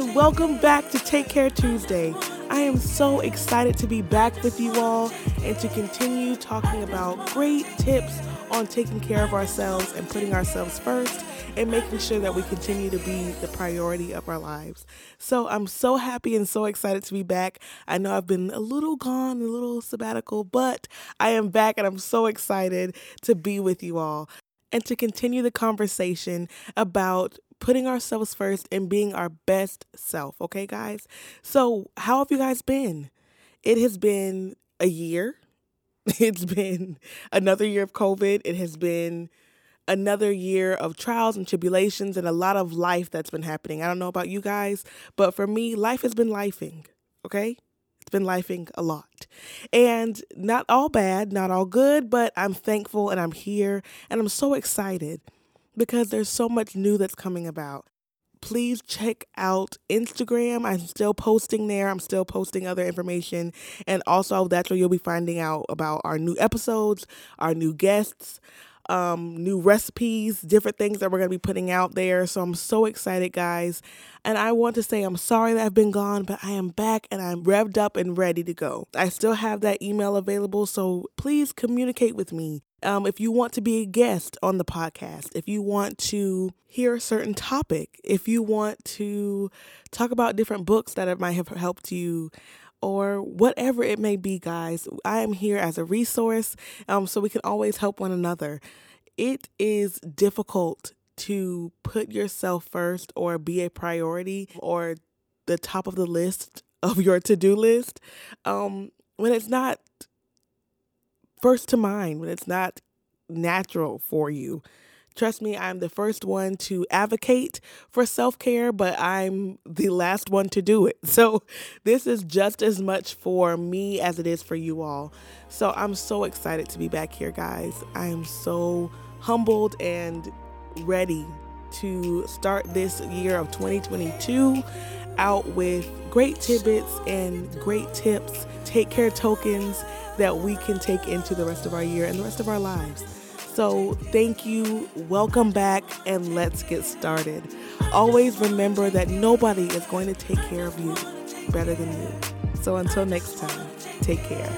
and welcome back to Take Care Tuesday. I am so excited to be back with you all and to continue talking about great tips on taking care of ourselves and putting ourselves first and making sure that we continue to be the priority of our lives. So I'm so happy and so excited to be back. I know I've been a little gone, a little sabbatical, but I am back and I'm so excited to be with you all and to continue the conversation about putting ourselves first and being our best self. Okay, guys? So, how have you guys been? It has been a year. It's been another year of COVID. It has been another year of trials and tribulations and a lot of life that's been happening. I don't know about you guys, but for me, life has been lifing. Okay? It's been lifing a lot. And not all bad, not all good, but I'm thankful and I'm here and I'm so excited because there's so much new that's coming about. Please check out Instagram. I'm still posting there. I'm still posting other information. And also, that's where you'll be finding out about our new episodes, our new guests, um, new recipes, different things that we're going to be putting out there. So I'm so excited, guys. And I want to say I'm sorry that I've been gone, but I am back and I'm revved up and ready to go. I still have that email available, so please communicate with me. Um, if you want to be a guest on the podcast, if you want to hear a certain topic, if you want to talk about different books that might have helped you, or whatever it may be, guys, I am here as a resource um, so we can always help one another. It is difficult to put yourself first or be a priority or the top of the list of your to do list um, when it's not first to mind, when it's not natural for you. Trust me, I'm the first one to advocate for self care, but I'm the last one to do it. So, this is just as much for me as it is for you all. So, I'm so excited to be back here, guys. I am so humbled and ready to start this year of 2022 out with great tidbits and great tips, take care tokens that we can take into the rest of our year and the rest of our lives. So, thank you, welcome back, and let's get started. Always remember that nobody is going to take care of you better than you. So, until next time, take care.